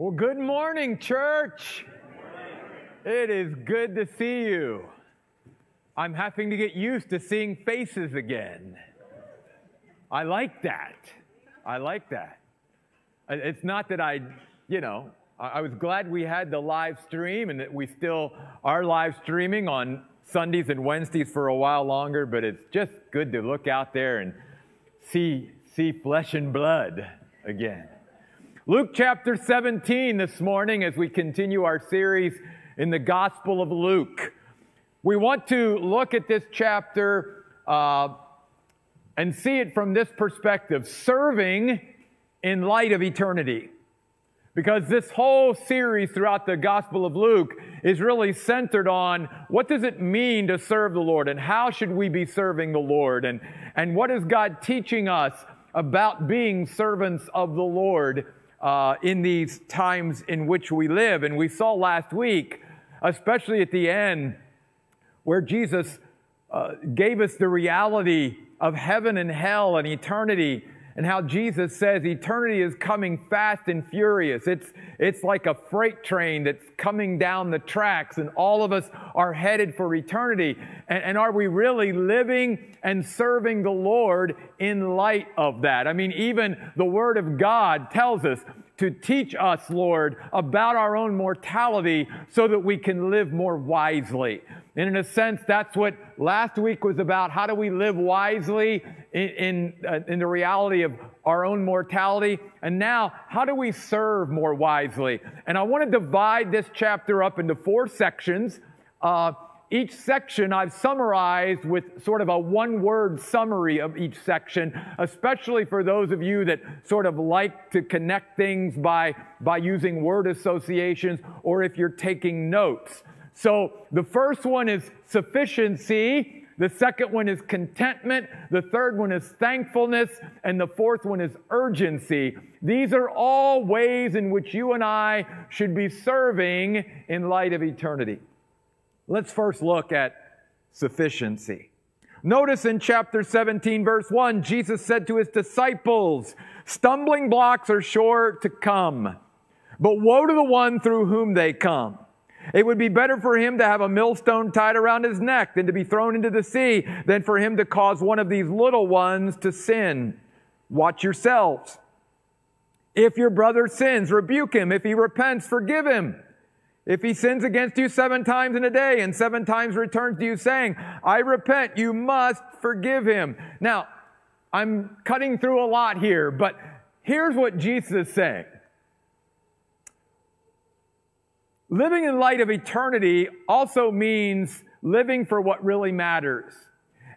Well, good morning, church. It is good to see you. I'm having to get used to seeing faces again. I like that. I like that. It's not that I, you know, I was glad we had the live stream and that we still are live streaming on Sundays and Wednesdays for a while longer, but it's just good to look out there and see, see flesh and blood again. Luke chapter 17 this morning as we continue our series in the Gospel of Luke. We want to look at this chapter uh, and see it from this perspective serving in light of eternity. Because this whole series throughout the Gospel of Luke is really centered on what does it mean to serve the Lord and how should we be serving the Lord and, and what is God teaching us about being servants of the Lord uh, in these times in which we live. And we saw last week, especially at the end, where Jesus uh, gave us the reality of heaven and hell and eternity and how Jesus says eternity is coming fast and furious. It's, it's like a freight train that's coming down the tracks, and all of us are headed for eternity. And, and are we really living and serving the Lord in light of that? I mean, even the Word of God tells us to teach us, Lord, about our own mortality so that we can live more wisely. And in a sense, that's what last week was about. How do we live wisely in, in, uh, in, the reality of our own mortality? And now, how do we serve more wisely? And I want to divide this chapter up into four sections. Uh, each section I've summarized with sort of a one word summary of each section, especially for those of you that sort of like to connect things by, by using word associations or if you're taking notes. So the first one is sufficiency. The second one is contentment. The third one is thankfulness. And the fourth one is urgency. These are all ways in which you and I should be serving in light of eternity. Let's first look at sufficiency. Notice in chapter 17, verse 1, Jesus said to his disciples, Stumbling blocks are sure to come, but woe to the one through whom they come. It would be better for him to have a millstone tied around his neck than to be thrown into the sea than for him to cause one of these little ones to sin. Watch yourselves. If your brother sins, rebuke him. If he repents, forgive him. If he sins against you seven times in a day and seven times returns to you saying, I repent, you must forgive him. Now, I'm cutting through a lot here, but here's what Jesus is saying. Living in light of eternity also means living for what really matters.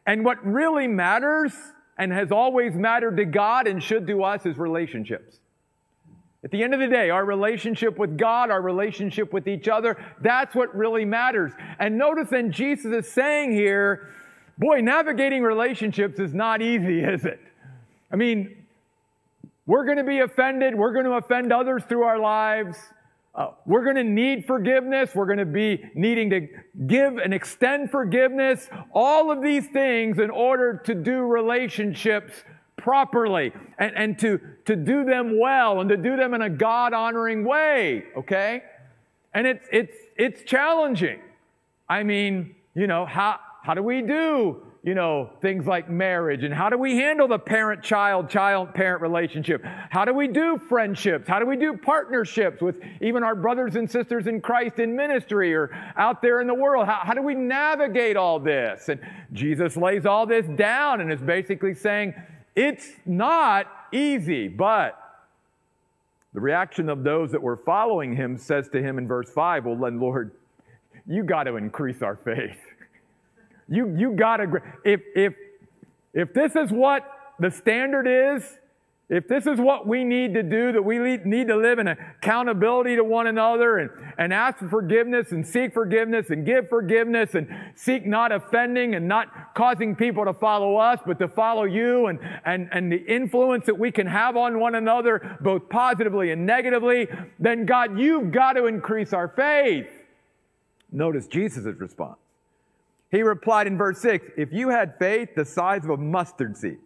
And what really matters and has always mattered to God and should to us is relationships. At the end of the day, our relationship with God, our relationship with each other, that's what really matters. And notice then Jesus is saying here, boy, navigating relationships is not easy, is it? I mean, we're going to be offended. We're going to offend others through our lives. Uh, we're going to need forgiveness. We're going to be needing to give and extend forgiveness. All of these things in order to do relationships properly and, and to, to do them well and to do them in a God honoring way. Okay? And it's, it's, it's challenging. I mean, you know, how, how do we do you know, things like marriage and how do we handle the parent child, child parent relationship? How do we do friendships? How do we do partnerships with even our brothers and sisters in Christ in ministry or out there in the world? How, how do we navigate all this? And Jesus lays all this down and is basically saying, it's not easy, but the reaction of those that were following him says to him in verse 5, Well, then, Lord, you got to increase our faith. You, you gotta, if, if, if this is what the standard is, if this is what we need to do, that we need to live in accountability to one another and, and ask for forgiveness and seek forgiveness and give forgiveness and seek not offending and not causing people to follow us, but to follow you and, and, and the influence that we can have on one another, both positively and negatively, then God, you've got to increase our faith. Notice Jesus' response. He replied in verse 6 If you had faith the size of a mustard seed,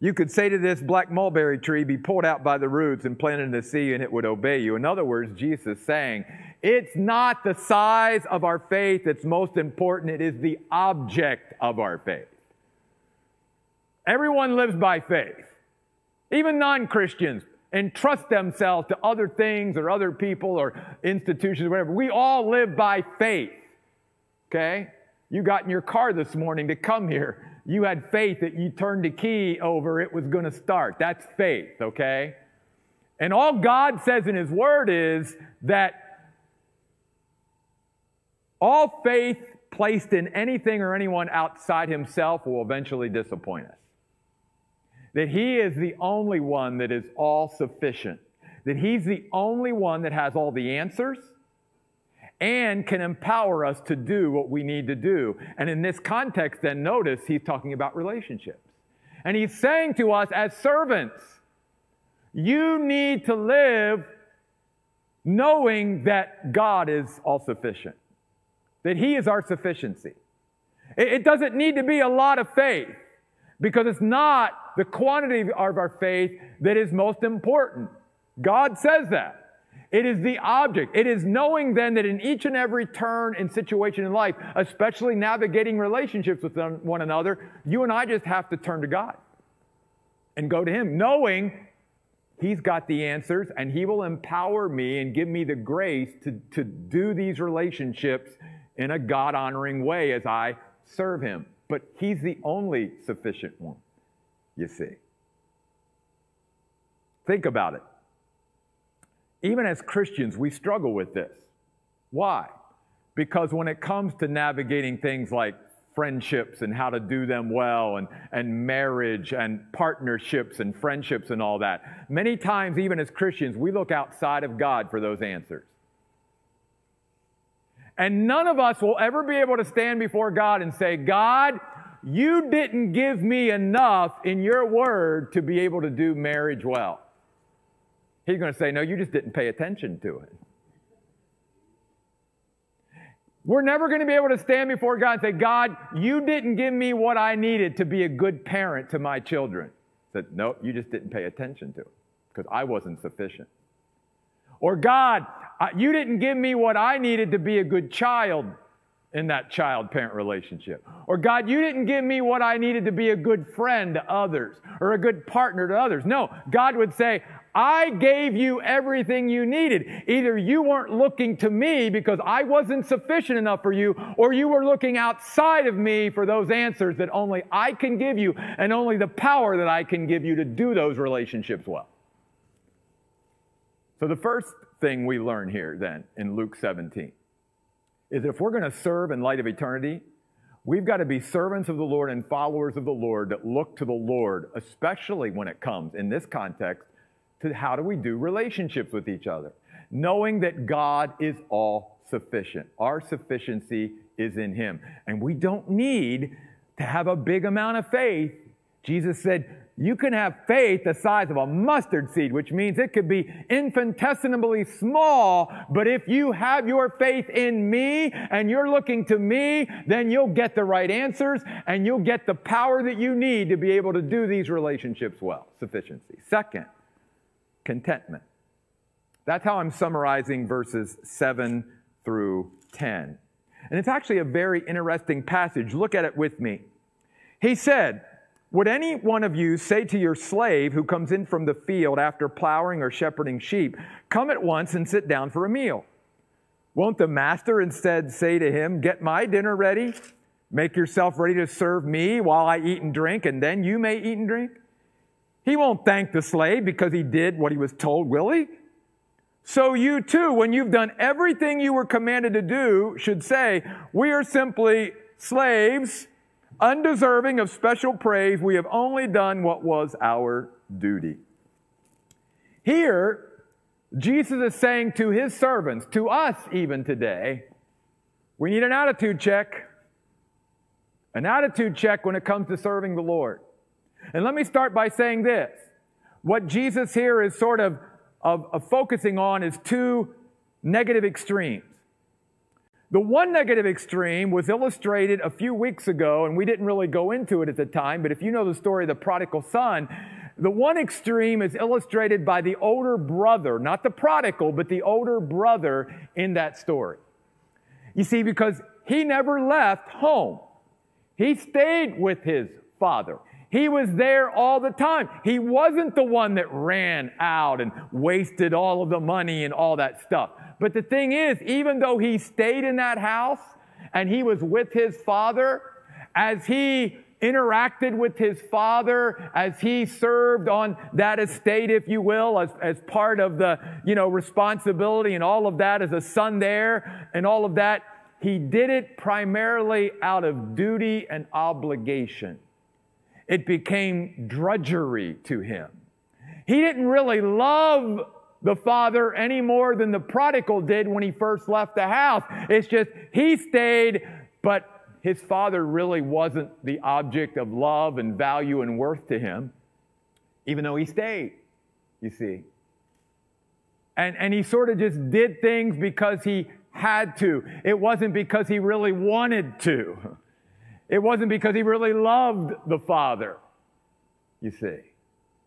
You could say to this black mulberry tree, Be pulled out by the roots and planted in the sea, and it would obey you. In other words, Jesus saying, It's not the size of our faith that's most important, it is the object of our faith. Everyone lives by faith, even non Christians entrust themselves to other things or other people or institutions or whatever. We all live by faith. Okay? You got in your car this morning to come here. You had faith that you turned the key over, it was going to start. That's faith, okay? And all God says in His Word is that all faith placed in anything or anyone outside Himself will eventually disappoint us that He is the only one that is all sufficient, that He's the only one that has all the answers and can empower us to do what we need to do. And in this context, then notice He's talking about relationships. And He's saying to us as servants, you need to live knowing that God is all sufficient, that He is our sufficiency. It doesn't need to be a lot of faith because it's not the quantity of our faith that is most important. God says that. It is the object. It is knowing then that in each and every turn and situation in life, especially navigating relationships with one another, you and I just have to turn to God and go to Him, knowing He's got the answers and He will empower me and give me the grace to, to do these relationships in a God honoring way as I serve Him. But He's the only sufficient one you see. Think about it. Even as Christians, we struggle with this. Why? Because when it comes to navigating things like friendships and how to do them well and, and marriage and partnerships and friendships and all that, many times, even as Christians, we look outside of God for those answers. And none of us will ever be able to stand before God and say, God, you didn't give me enough in your word to be able to do marriage well. He's going to say, No, you just didn't pay attention to it. We're never going to be able to stand before God and say, God, you didn't give me what I needed to be a good parent to my children. Said, No, you just didn't pay attention to it because I wasn't sufficient. Or, God, you didn't give me what I needed to be a good child in that child parent relationship. Or, God, you didn't give me what I needed to be a good friend to others or a good partner to others. No, God would say, I gave you everything you needed. Either you weren't looking to me because I wasn't sufficient enough for you, or you were looking outside of me for those answers that only I can give you and only the power that I can give you to do those relationships well. So, the first thing we learn here then in Luke 17 is that if we're going to serve in light of eternity, we've got to be servants of the Lord and followers of the Lord that look to the Lord, especially when it comes in this context to how do we do relationships with each other, knowing that God is all sufficient. Our sufficiency is in Him. And we don't need to have a big amount of faith. Jesus said, you can have faith the size of a mustard seed, which means it could be infinitesimally small. But if you have your faith in me and you're looking to me, then you'll get the right answers and you'll get the power that you need to be able to do these relationships well. Sufficiency. Second, contentment. That's how I'm summarizing verses 7 through 10. And it's actually a very interesting passage. Look at it with me. He said, would any one of you say to your slave who comes in from the field after plowing or shepherding sheep, Come at once and sit down for a meal? Won't the master instead say to him, Get my dinner ready, make yourself ready to serve me while I eat and drink, and then you may eat and drink? He won't thank the slave because he did what he was told, will he? So you too, when you've done everything you were commanded to do, should say, We are simply slaves undeserving of special praise. We have only done what was our duty. Here, Jesus is saying to his servants, to us even today, we need an attitude check. An attitude check when it comes to serving the Lord. And let me start by saying this. What Jesus here is sort of, of, of focusing on is two negative extremes. The one negative extreme was illustrated a few weeks ago, and we didn't really go into it at the time, but if you know the story of the prodigal son, the one extreme is illustrated by the older brother, not the prodigal, but the older brother in that story. You see, because he never left home, he stayed with his father. He was there all the time. He wasn't the one that ran out and wasted all of the money and all that stuff. But the thing is, even though he stayed in that house and he was with his father, as he interacted with his father as he served on that estate, if you will, as, as part of the, you know, responsibility and all of that as a son there and all of that. He did it primarily out of duty and obligation. It became drudgery to him. He didn't really love the father any more than the prodigal did when he first left the house. It's just he stayed, but his father really wasn't the object of love and value and worth to him, even though he stayed, you see. And, and he sort of just did things because he had to. It wasn't because he really wanted to. It wasn't because he really loved the father, you see.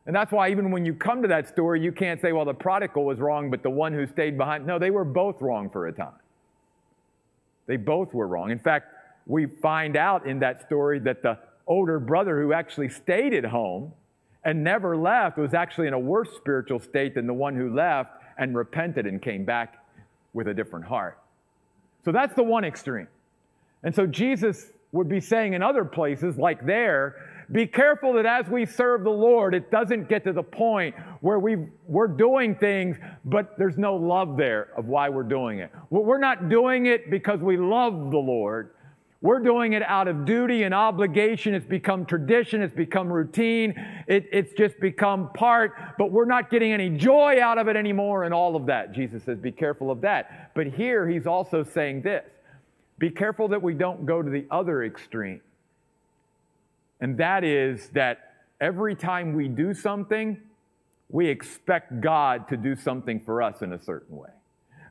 And that's why even when you come to that story, you can't say, well, the prodigal was wrong, but the one who stayed behind. No, they were both wrong for a time. They both were wrong. In fact, we find out in that story that the older brother who actually stayed at home and never left was actually in a worse spiritual state than the one who left and repented and came back with a different heart. So that's the one extreme. And so Jesus would be saying in other places, like there, be careful that as we serve the Lord, it doesn't get to the point where we we're doing things, but there's no love there of why we're doing it. We're not doing it because we love the Lord. We're doing it out of duty and obligation. It's become tradition. It's become routine. It, it's just become part, but we're not getting any joy out of it anymore and all of that. Jesus says, be careful of that. But here he's also saying this be careful that we don't go to the other extreme. And that is that every time we do something, we expect God to do something for us in a certain way.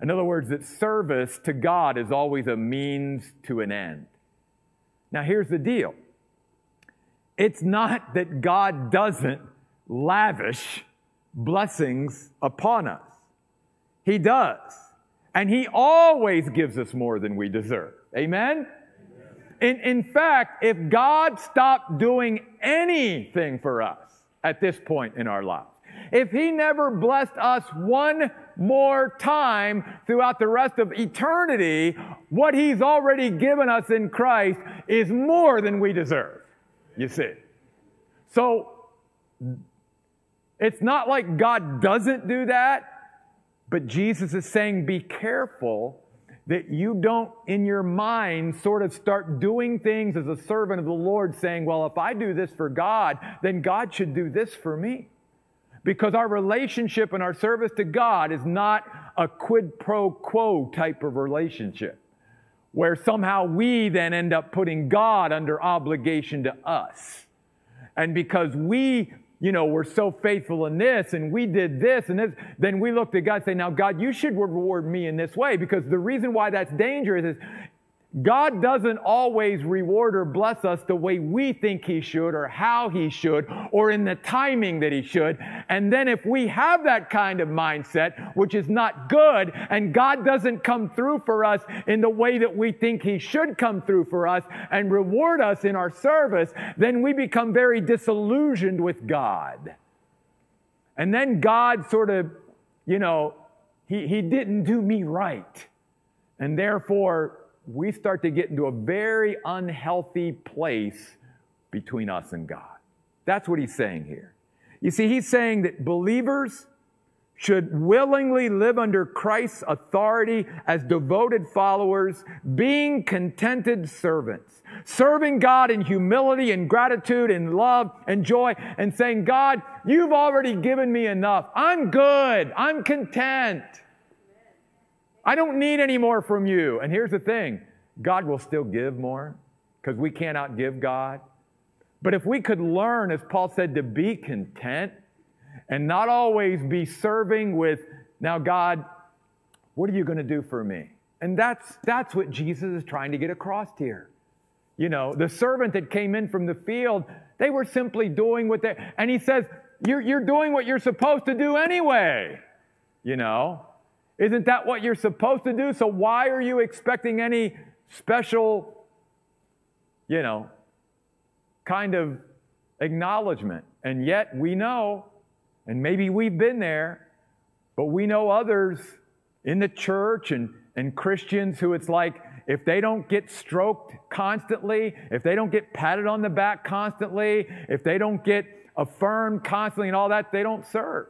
In other words, that service to God is always a means to an end. Now, here's the deal it's not that God doesn't lavish blessings upon us, He does. And He always gives us more than we deserve. Amen? In, in fact, if God stopped doing anything for us at this point in our lives, if He never blessed us one more time throughout the rest of eternity, what He's already given us in Christ is more than we deserve. You see. So, it's not like God doesn't do that, but Jesus is saying, be careful that you don't, in your mind, sort of start doing things as a servant of the Lord, saying, Well, if I do this for God, then God should do this for me. Because our relationship and our service to God is not a quid pro quo type of relationship where somehow we then end up putting God under obligation to us. And because we you know, we're so faithful in this and we did this and this, then we look to God and say, now, God, you should reward me in this way. Because the reason why that's dangerous is God doesn't always reward or bless us the way we think He should or how He should or in the timing that He should. And then if we have that kind of mindset, which is not good, and God doesn't come through for us in the way that we think He should come through for us and reward us in our service, then we become very disillusioned with God. And then God sort of, you know, He, he didn't do me right. And therefore, we start to get into a very unhealthy place between us and God. That's what he's saying here. You see, he's saying that believers should willingly live under Christ's authority as devoted followers, being contented servants, serving God in humility and gratitude and love and joy, and saying, God, you've already given me enough. I'm good. I'm content. I don't need any more from you. And here's the thing God will still give more because we cannot give God. But if we could learn, as Paul said, to be content and not always be serving with, now, God, what are you going to do for me? And that's, that's what Jesus is trying to get across here. You know, the servant that came in from the field, they were simply doing what they, and he says, you're, you're doing what you're supposed to do anyway. You know, isn't that what you're supposed to do? So why are you expecting any special, you know, kind of acknowledgement? And yet we know, and maybe we've been there, but we know others in the church and, and Christians who it's like, if they don't get stroked constantly, if they don't get patted on the back constantly, if they don't get affirmed constantly and all that, they don't serve.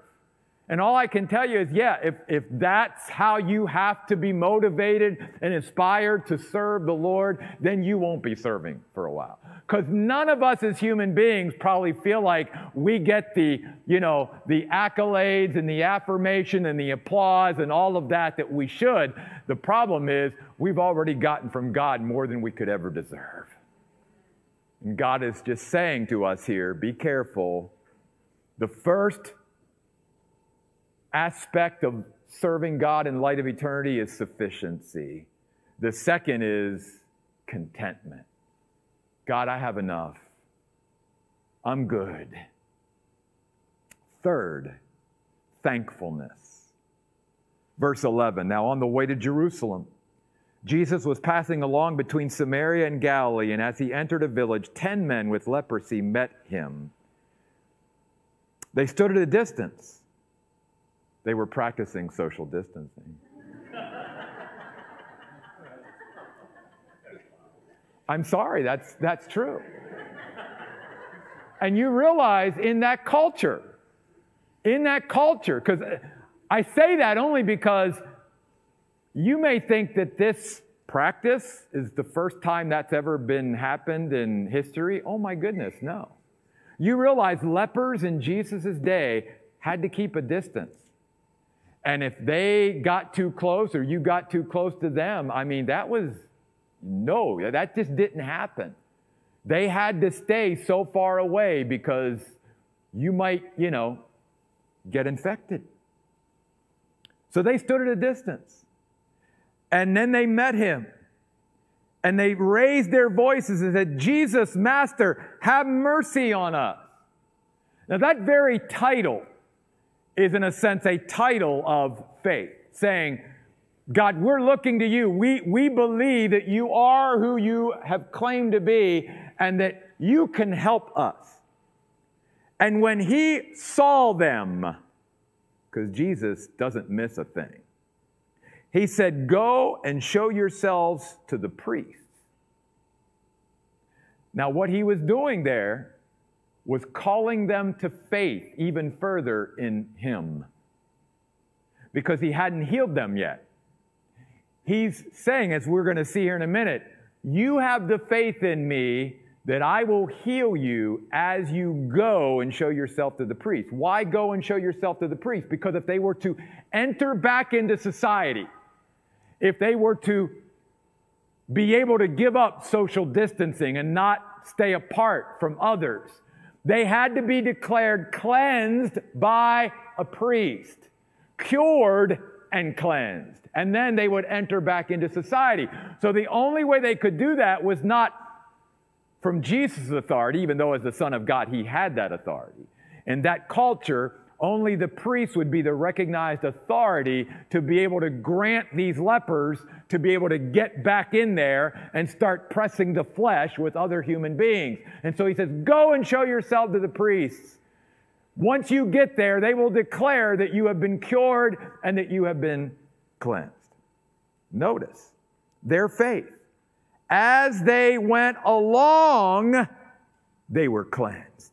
And all I can tell you is, yeah, if, if that's how you have to be motivated and inspired to serve the Lord, then you won't be serving for a while. Because none of us as human beings probably feel like we get the, you know, the accolades and the affirmation and the applause and all of that that we should. The problem is we've already gotten from God more than we could ever deserve. And God is just saying to us here, be careful. The first aspect of serving God in light of eternity is sufficiency. The second is contentment. God, I have enough. I'm good. Third, thankfulness. Verse 11 Now, on the way to Jerusalem, Jesus was passing along between Samaria and Galilee, and as he entered a village, ten men with leprosy met him. They stood at a distance they were practicing social distancing. I'm sorry, that's, that's true. And you realize in that culture, in that culture, because I say that only because you may think that this practice is the first time that's ever been happened in history. Oh my goodness, no. You realize lepers in Jesus' day had to keep a distance. And if they got too close or you got too close to them, I mean, that was no, that just didn't happen. They had to stay so far away because you might, you know, get infected. So they stood at a distance. And then they met him. And they raised their voices and said, Jesus, Master, have mercy on us. Now, that very title, is, in a sense, a title of faith, saying, God, we're looking to you. We, we believe that you are who you have claimed to be and that you can help us. And when he saw them, because Jesus doesn't miss a thing, he said, Go and show yourselves to the priests. Now, what he was doing there was calling them to faith even further in Him because He hadn't healed them yet. He's saying, as we're going to see here in a minute, you have the faith in me that I will heal you as you go and show yourself to the priest. Why go and show yourself to the priest? Because if they were to enter back into society, if they were to be able to give up social distancing and not stay apart from others, they had to be declared cleansed by a priest, cured and cleansed. And then they would enter back into society. So the only way they could do that was not from Jesus' authority, even though as the Son of God, he had that authority. In that culture, only the priest would be the recognized authority to be able to grant these lepers to be able to get back in there and start pressing the flesh with other human beings. And so he says, Go and show yourself to the priests. Once you get there, they will declare that you have been cured and that you have been cleansed. Notice their faith. As they went along, they were cleansed.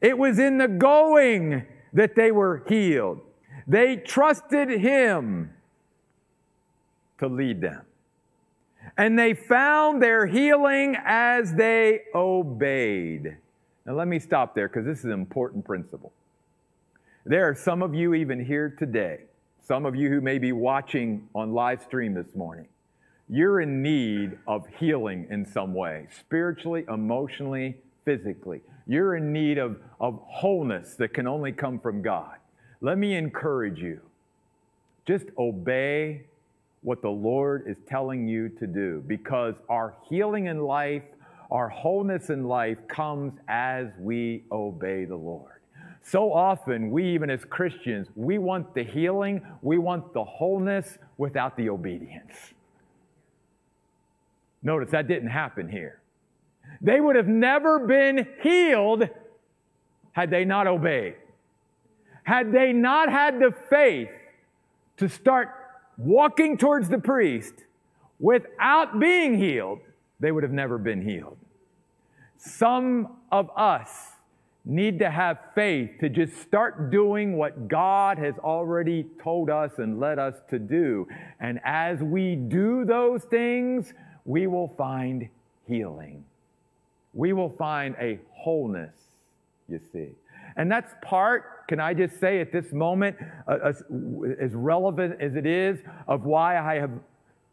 It was in the going that they were healed. They trusted Him to lead them. And they found their healing as they obeyed. Now, let me stop there because this is an important principle. There are some of you even here today, some of you who may be watching on live stream this morning. You're in need of healing in some way, spiritually, emotionally, physically. You're in need of, of wholeness that can only come from God. Let me encourage you just obey what the Lord is telling you to do because our healing in life, our wholeness in life comes as we obey the Lord. So often, we, even as Christians, we want the healing, we want the wholeness without the obedience. Notice that didn't happen here. They would have never been healed had they not obeyed. Had they not had the faith to start walking towards the priest without being healed, they would have never been healed. Some of us need to have faith to just start doing what God has already told us and led us to do. And as we do those things, we will find healing. We will find a wholeness, you see. And that's part, can I just say at this moment, uh, as, as relevant as it is, of why I have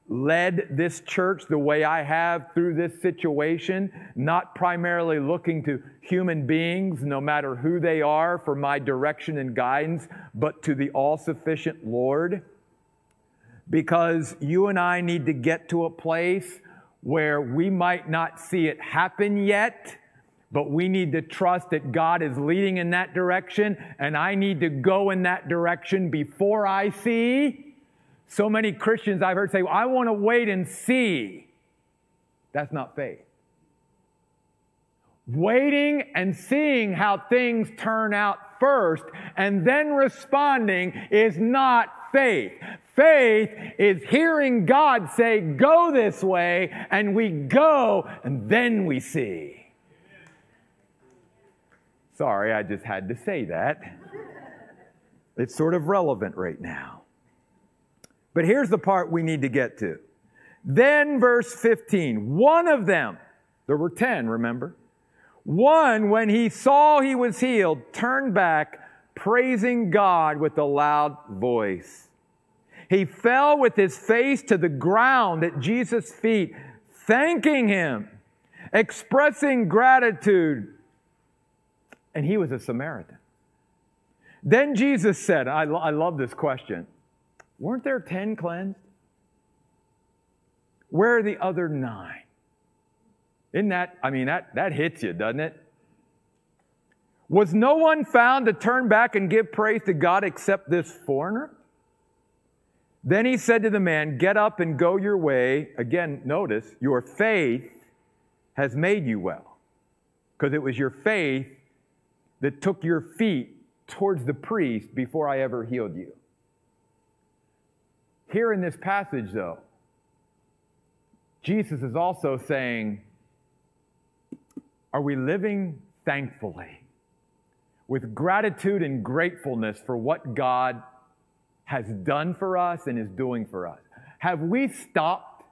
led this church the way I have through this situation, not primarily looking to human beings, no matter who they are, for my direction and guidance, but to the all sufficient Lord. Because you and I need to get to a place where we might not see it happen yet, but we need to trust that God is leading in that direction, and I need to go in that direction before I see so many Christians I've heard say, well, I want to wait and see. That's not faith. Waiting and seeing how things turn out first and then responding is not faith. Faith is hearing God say, go this way, and we go, and then we see. Sorry, I just had to say that. It's sort of relevant right now. But here's the part we need to get to. Then, verse 15, one of them, there were 10, remember? One, when he saw he was healed, turned back, praising God with a loud voice. He fell with his face to the ground at Jesus' feet, thanking him, expressing gratitude. And he was a Samaritan. Then Jesus said, I, I love this question. Weren't there 10 cleansed? Where are the other nine? Isn't that, I mean, that, that hits you, doesn't it? Was no one found to turn back and give praise to God except this foreigner? Then he said to the man, Get up and go your way. Again, notice, your faith has made you well. Because it was your faith that took your feet towards the priest before I ever healed you. Here in this passage, though, Jesus is also saying, Are we living thankfully with gratitude and gratefulness for what God has done for us and is doing for us? Have we stopped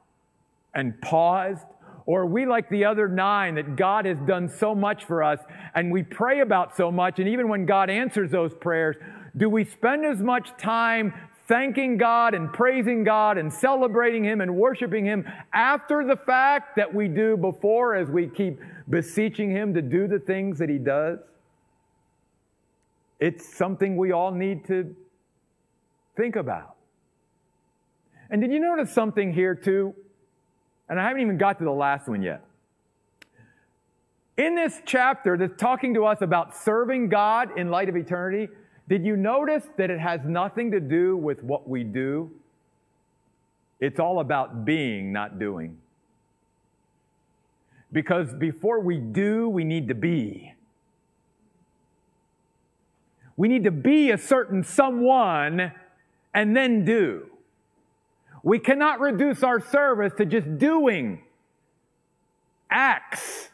and paused? Or are we like the other nine that God has done so much for us and we pray about so much? And even when God answers those prayers, do we spend as much time thanking God and praising God and celebrating Him and worshiping Him after the fact that we do before as we keep beseeching Him to do the things that He does? It's something we all need to think about. And did you notice something here too? And I haven't even got to the last one yet. In this chapter that's talking to us about serving God in light of eternity, did you notice that it has nothing to do with what we do? It's all about being, not doing. Because before we do, we need to be. We need to be a certain someone and then do. We cannot reduce our service to just doing acts.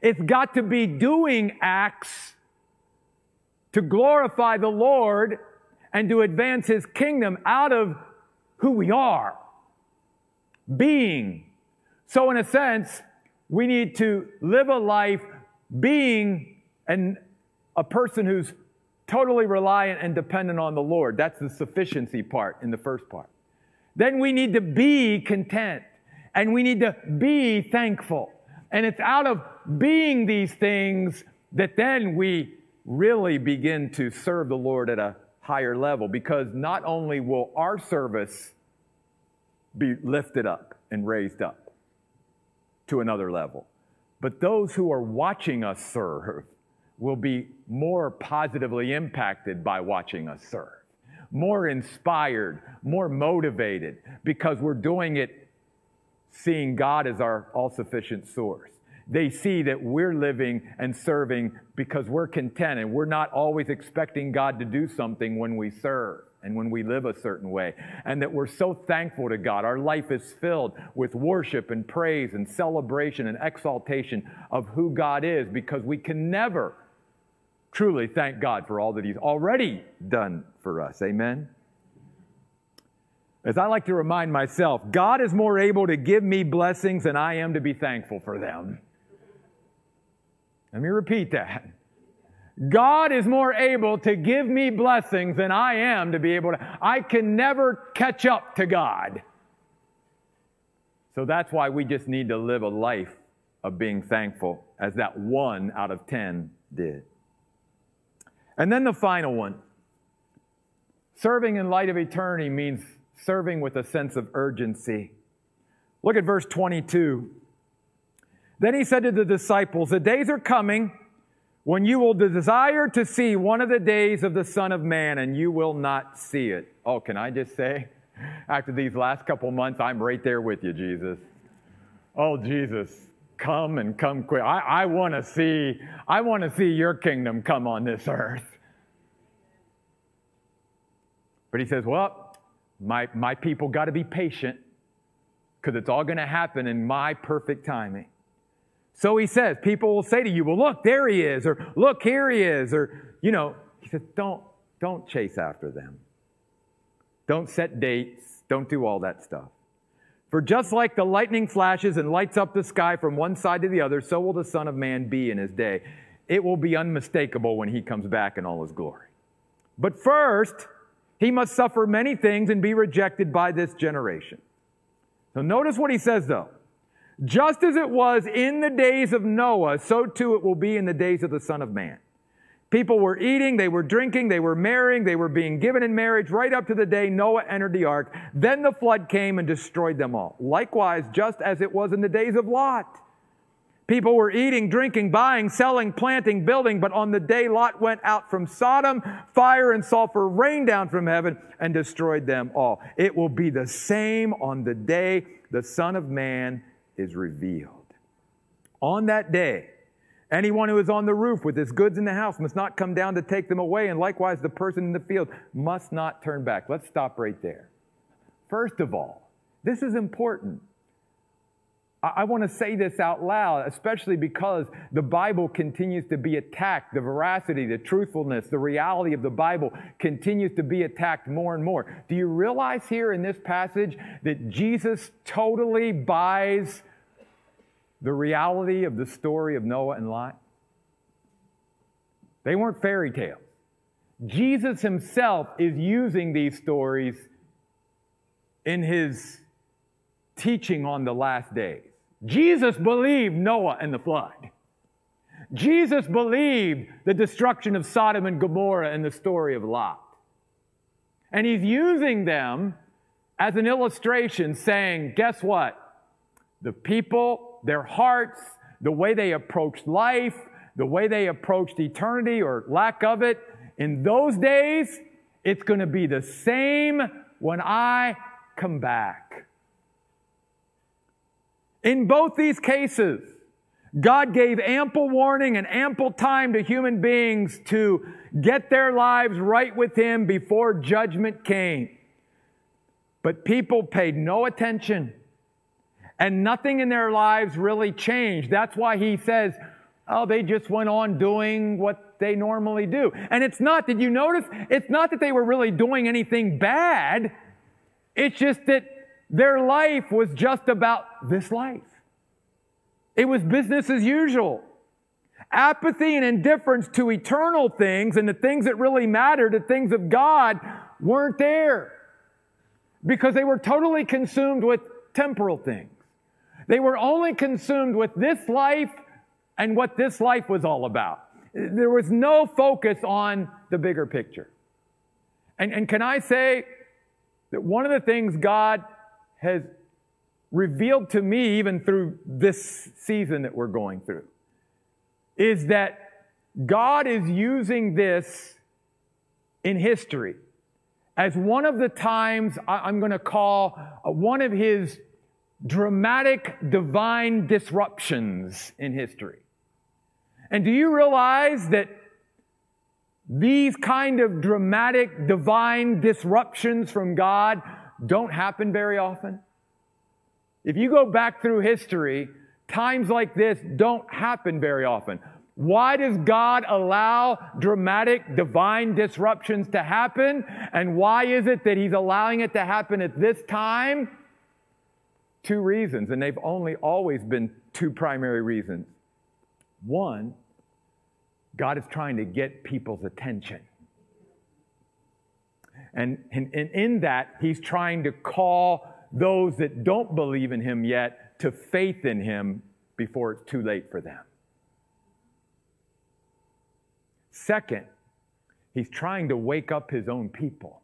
It's got to be doing acts to glorify the Lord and to advance His kingdom out of who we are, being. So, in a sense, we need to live a life being an, a person who's totally reliant and dependent on the Lord. That's the sufficiency part in the first part. Then we need to be content and we need to be thankful. And it's out of being these things that then we really begin to serve the Lord at a higher level because not only will our service be lifted up and raised up to another level. But those who are watching us serve will be more positively impacted by watching us serve, more inspired, more motivated, because we're doing it seeing God as our all sufficient source. They see that we're living and serving because we're content and we're not always expecting God to do something when we serve and when we live a certain way. And that we're so thankful to God. Our life is filled with worship and praise and celebration and exaltation of who God is because we can never truly thank God for all that He's already done for us. Amen. As I like to remind myself, God is more able to give me blessings than I am to be thankful for them. Let me repeat that. God is more able to give me blessings than I am to be able to. I can never catch up to God. So that's why we just need to live a life of being thankful, as that one out of ten did. And then the final one serving in light of eternity means serving with a sense of urgency. Look at verse 22. Then he said to the disciples, The days are coming when you will desire to see one of the days of the Son of Man, and you will not see it. Oh, can I just say, after these last couple months, I'm right there with you, Jesus. Oh, Jesus, come and come quick. I, I want to see, I want to see your kingdom come on this earth. But he says, Well, my, my people got to be patient because it's all going to happen in my perfect timing. So he says, people will say to you, well, look, there he is, or look, here he is, or, you know, he says, don't, don't chase after them. Don't set dates. Don't do all that stuff. For just like the lightning flashes and lights up the sky from one side to the other, so will the Son of Man be in his day. It will be unmistakable when he comes back in all his glory. But first, he must suffer many things and be rejected by this generation. So notice what he says though. Just as it was in the days of Noah, so too it will be in the days of the Son of Man. People were eating, they were drinking, they were marrying, they were being given in marriage right up to the day Noah entered the ark. Then the flood came and destroyed them all. Likewise, just as it was in the days of Lot. People were eating, drinking, buying, selling, planting, building, but on the day Lot went out from Sodom, fire and sulfur rained down from heaven and destroyed them all. It will be the same on the day the Son of Man is revealed. On that day, anyone who is on the roof with his goods in the house must not come down to take them away, and likewise the person in the field must not turn back. Let's stop right there. First of all, this is important. I want to say this out loud, especially because the Bible continues to be attacked. The veracity, the truthfulness, the reality of the Bible continues to be attacked more and more. Do you realize here in this passage that Jesus totally buys the reality of the story of Noah and Lot? They weren't fairy tales. Jesus himself is using these stories in his teaching on the last days. Jesus believed Noah and the flood. Jesus believed the destruction of Sodom and Gomorrah and the story of Lot. And he's using them as an illustration, saying, guess what? The people, their hearts, the way they approached life, the way they approached eternity or lack of it, in those days, it's going to be the same when I come back. In both these cases, God gave ample warning and ample time to human beings to get their lives right with Him before judgment came. But people paid no attention and nothing in their lives really changed. That's why He says, oh, they just went on doing what they normally do. And it's not, did you notice? It's not that they were really doing anything bad. It's just that their life was just about this life. It was business as usual. Apathy and indifference to eternal things and the things that really matter, the things of God, weren't there because they were totally consumed with temporal things. They were only consumed with this life and what this life was all about. There was no focus on the bigger picture. And, and can I say that one of the things God has revealed to me, even through this season that we're going through, is that God is using this in history as one of the times I'm going to call uh, one of his dramatic divine disruptions in history. And do you realize that these kind of dramatic divine disruptions from God don't happen very often? If you go back through history, times like this don't happen very often. Why does God allow dramatic divine disruptions to happen? And why is it that He's allowing it to happen at this time? Two reasons, and they've only always been two primary reasons. One, God is trying to get people's attention. And, and, and, in that, He's trying to call those that don't believe in Him yet to faith in Him before it's too late for them. Second, He's trying to wake up His own people.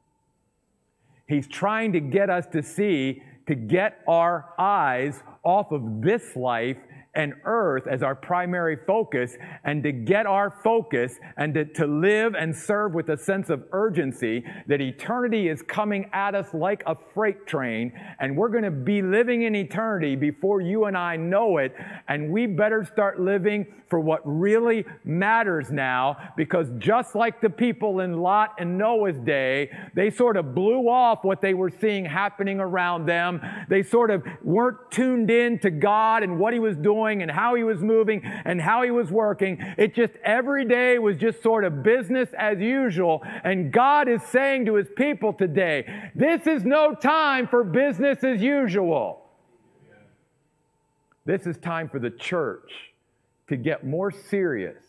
He's trying to get us to see to get our eyes off of this life and earth as our primary focus and to get our focus and to, to live and serve with a sense of urgency that eternity is coming at us like a freight train and we're going to be living in eternity before you and I know it and we better start living for what really matters now because just like the people in Lot and Noah's day, they sort of blew off what they were seeing happening around them. They sort of weren't tuned in to God and what he was doing doing and how he was moving and how he was working. It just every day was just sort of business as usual. And God is saying to his people today, this is no time for business as usual. This is time for the church to get more serious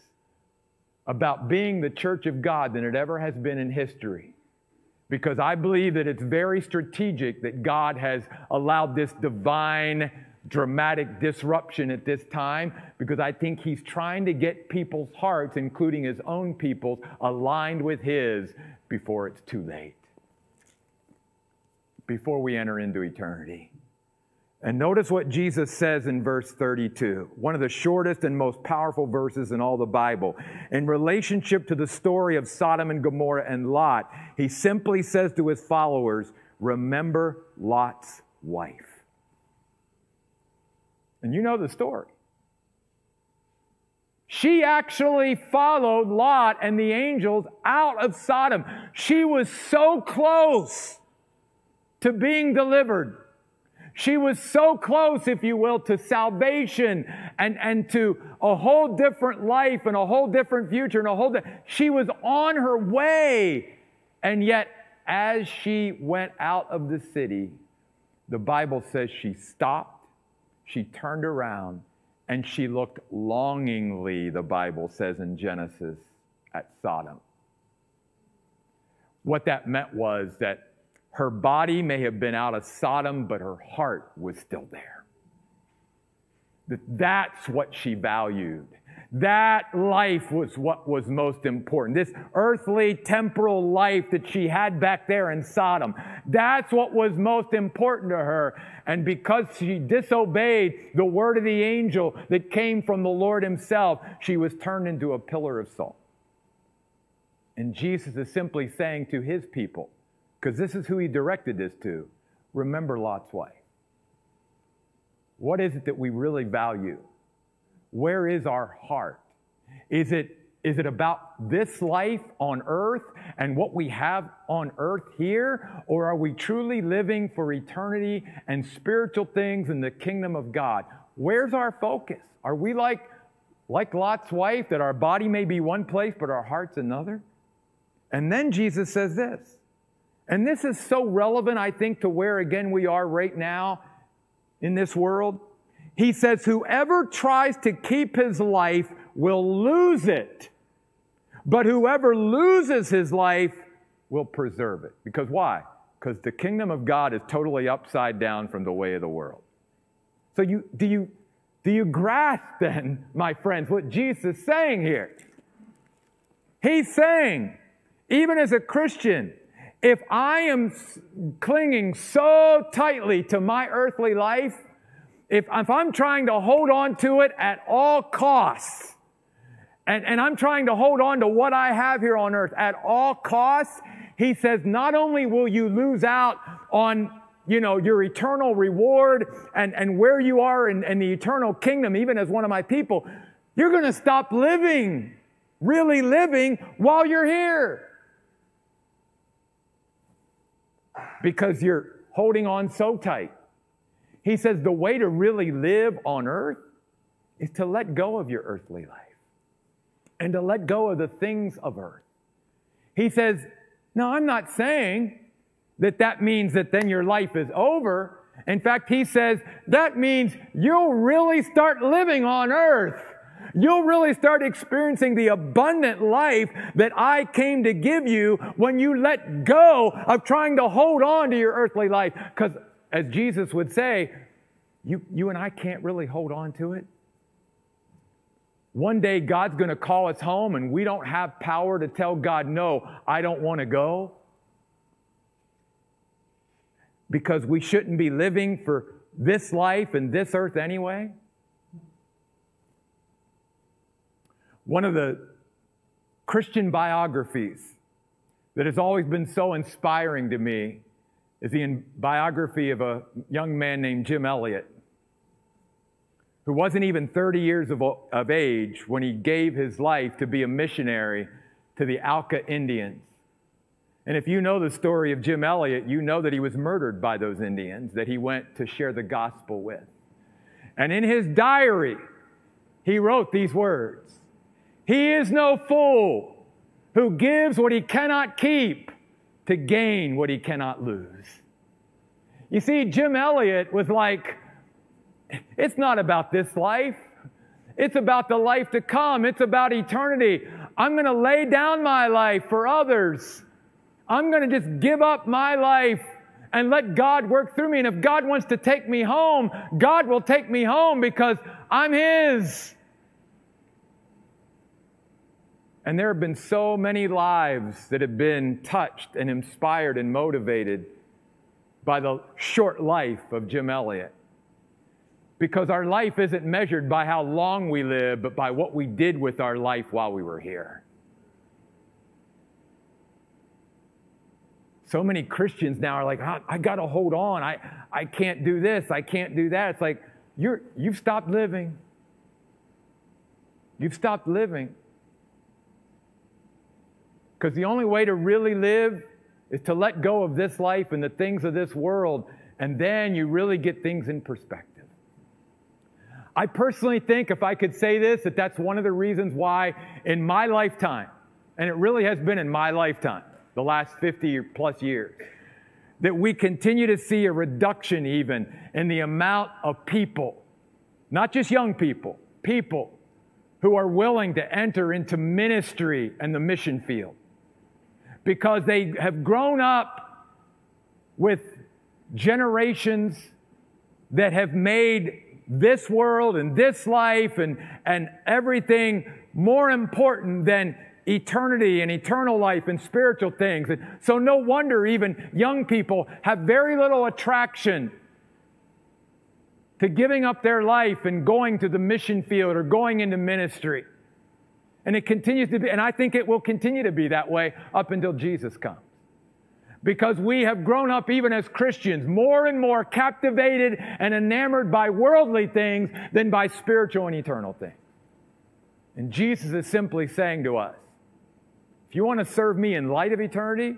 about being the church of God than it ever has been in history. Because I believe that it's very strategic that God has allowed this divine dramatic disruption at this time because I think he's trying to get people's hearts, including his own people's, aligned with his before it's too late, before we enter into eternity. And notice what Jesus says in verse 32, one of the shortest and most powerful verses in all the Bible. In relationship to the story of Sodom and Gomorrah and Lot, he simply says to his followers, Remember Lot's wife. And you know the story. She actually followed Lot and the angels out of Sodom. She was so close to being delivered. She was so close, if you will, to salvation and, and to a whole different life and a whole different future and a whole. Di- she was on her way. And yet, as she went out of the city, the Bible says she stopped she turned around and she looked longingly, the Bible says in Genesis, at Sodom. What that meant was that her body may have been out of Sodom, but her heart was still there. That's what she valued. That life was what was most important. This earthly, temporal life that she had back there in Sodom. That's what was most important to her. And because she disobeyed the word of the angel that came from the Lord Himself, she was turned into a pillar of salt. And Jesus is simply saying to His people, because this is who He directed this to remember Lot's wife. What is it that we really value? Where is our heart? Is it, is it about this life on earth and what we have on earth here? Or are we truly living for eternity and spiritual things in the kingdom of God? Where's our focus? Are we like, like Lot's wife, that our body may be one place, but our heart's another? And then Jesus says this, and this is so relevant, I think, to where again we are right now in this world. He says, Whoever tries to keep his life will lose it, but whoever loses his life will preserve it. Because why? Because the kingdom of God is totally upside down from the way of the world. So you, do, you, do you grasp then, my friends, what Jesus is saying here? He's saying, even as a Christian, if I am clinging so tightly to my earthly life, if, if I'm trying to hold on to it at all costs, and, and I'm trying to hold on to what I have here on earth at all costs, he says, not only will you lose out on you know, your eternal reward and, and where you are in, in the eternal kingdom, even as one of my people, you're going to stop living, really living while you're here. Because you're holding on so tight. He says the way to really live on earth is to let go of your earthly life and to let go of the things of earth. He says, No, I'm not saying that that means that then your life is over. In fact, he says that means you'll really start living on earth. You'll really start experiencing the abundant life that I came to give you when you let go of trying to hold on to your earthly life. Because, as Jesus would say, you, you and I can't really hold on to it. One day God's going to call us home and we don't have power to tell God, no, I don't want to go. Because we shouldn't be living for this life and this earth anyway. One of the Christian biographies that has always been so inspiring to me is the biography of a young man named Jim Elliot who wasn't even 30 years of, of age when he gave his life to be a missionary to the Auca Indians. And if you know the story of Jim Elliot, you know that he was murdered by those Indians that he went to share the gospel with. And in his diary, he wrote these words He is no fool who gives what he cannot keep to gain what he cannot lose. You see, Jim Elliot was like, it's not about this life. It's about the life to come. It's about eternity. I'm going to lay down my life for others. I'm going to just give up my life and let God work through me. And if God wants to take me home, God will take me home because I'm His. And there have been so many lives that have been touched and inspired and motivated by the short life of Jim Elliot. Because our life isn't measured by how long we live, but by what we did with our life while we were here. So many Christians now are like, I got to hold on. I, I can't do this. I can't do that. It's like, you're, you've stopped living. You've stopped living. Because the only way to really live is to let go of this life and the things of this world, and then you really get things in perspective. I personally think, if I could say this, that that's one of the reasons why in my lifetime, and it really has been in my lifetime, the last 50 plus years, that we continue to see a reduction even in the amount of people, not just young people, people who are willing to enter into ministry and the mission field because they have grown up with generations that have made this world and this life and, and everything more important than eternity and eternal life and spiritual things. And so, no wonder even young people have very little attraction to giving up their life and going to the mission field or going into ministry. And it continues to be, and I think it will continue to be that way up until Jesus comes because we have grown up, even as Christians, more and more captivated and enamored by worldly things than by spiritual and eternal things. And Jesus is simply saying to us if you want to serve me in light of eternity,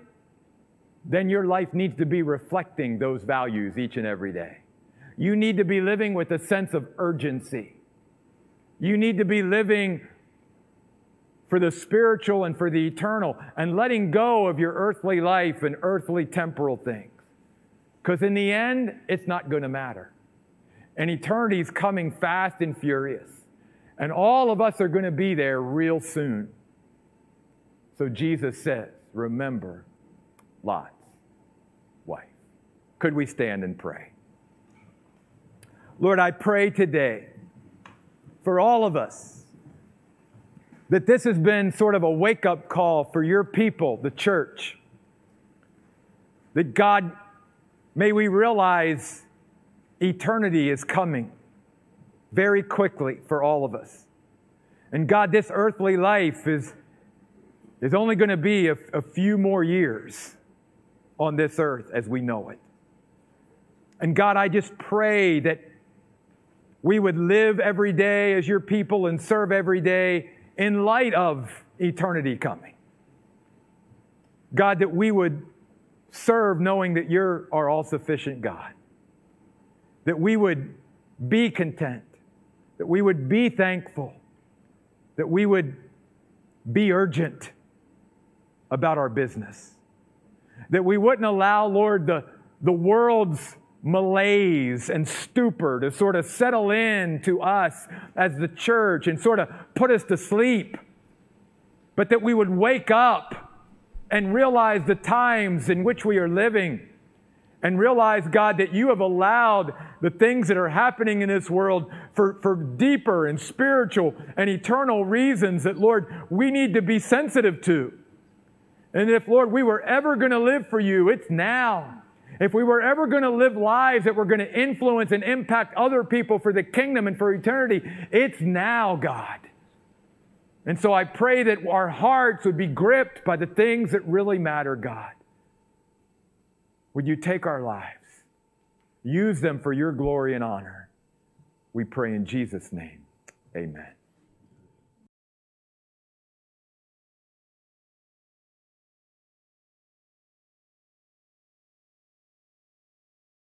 then your life needs to be reflecting those values each and every day. You need to be living with a sense of urgency. You need to be living for the spiritual and for the eternal, and letting go of your earthly life and earthly temporal things. Because in the end, it's not going to matter. And eternity is coming fast and furious. And all of us are going to be there real soon. So Jesus says, Remember Lot's wife. Could we stand and pray? Lord, I pray today for all of us that this has been sort of a wake up call for your people, the church, That God, may we realize eternity is coming very quickly for all of us. And God, this earthly life is, is only going to be a, a few more years on this earth as we know it. And God, I just pray that we would live every day as your people and serve every day in light of eternity coming. God, that we would serve knowing that you're our all sufficient God. That we would be content. That we would be thankful. That we would be urgent about our business. That we wouldn't allow, Lord, the, the world's malaise and stupor to sort of settle in to us as the church and sort of put us to sleep, but that we would wake up and realize the times in which we are living and realize, God, that you have allowed the things that are happening in this world for, for deeper and spiritual and eternal reasons that, Lord, we need to be sensitive to. And if, Lord, we were ever going to live for you, it's now. If we were ever going to live lives that were going to influence and impact other people for the kingdom and for eternity, it's now, God. And so I pray that our hearts would be gripped by the things that really matter, God. Would you take our lives, use them for your glory and honor? We pray in Jesus' name. Amen.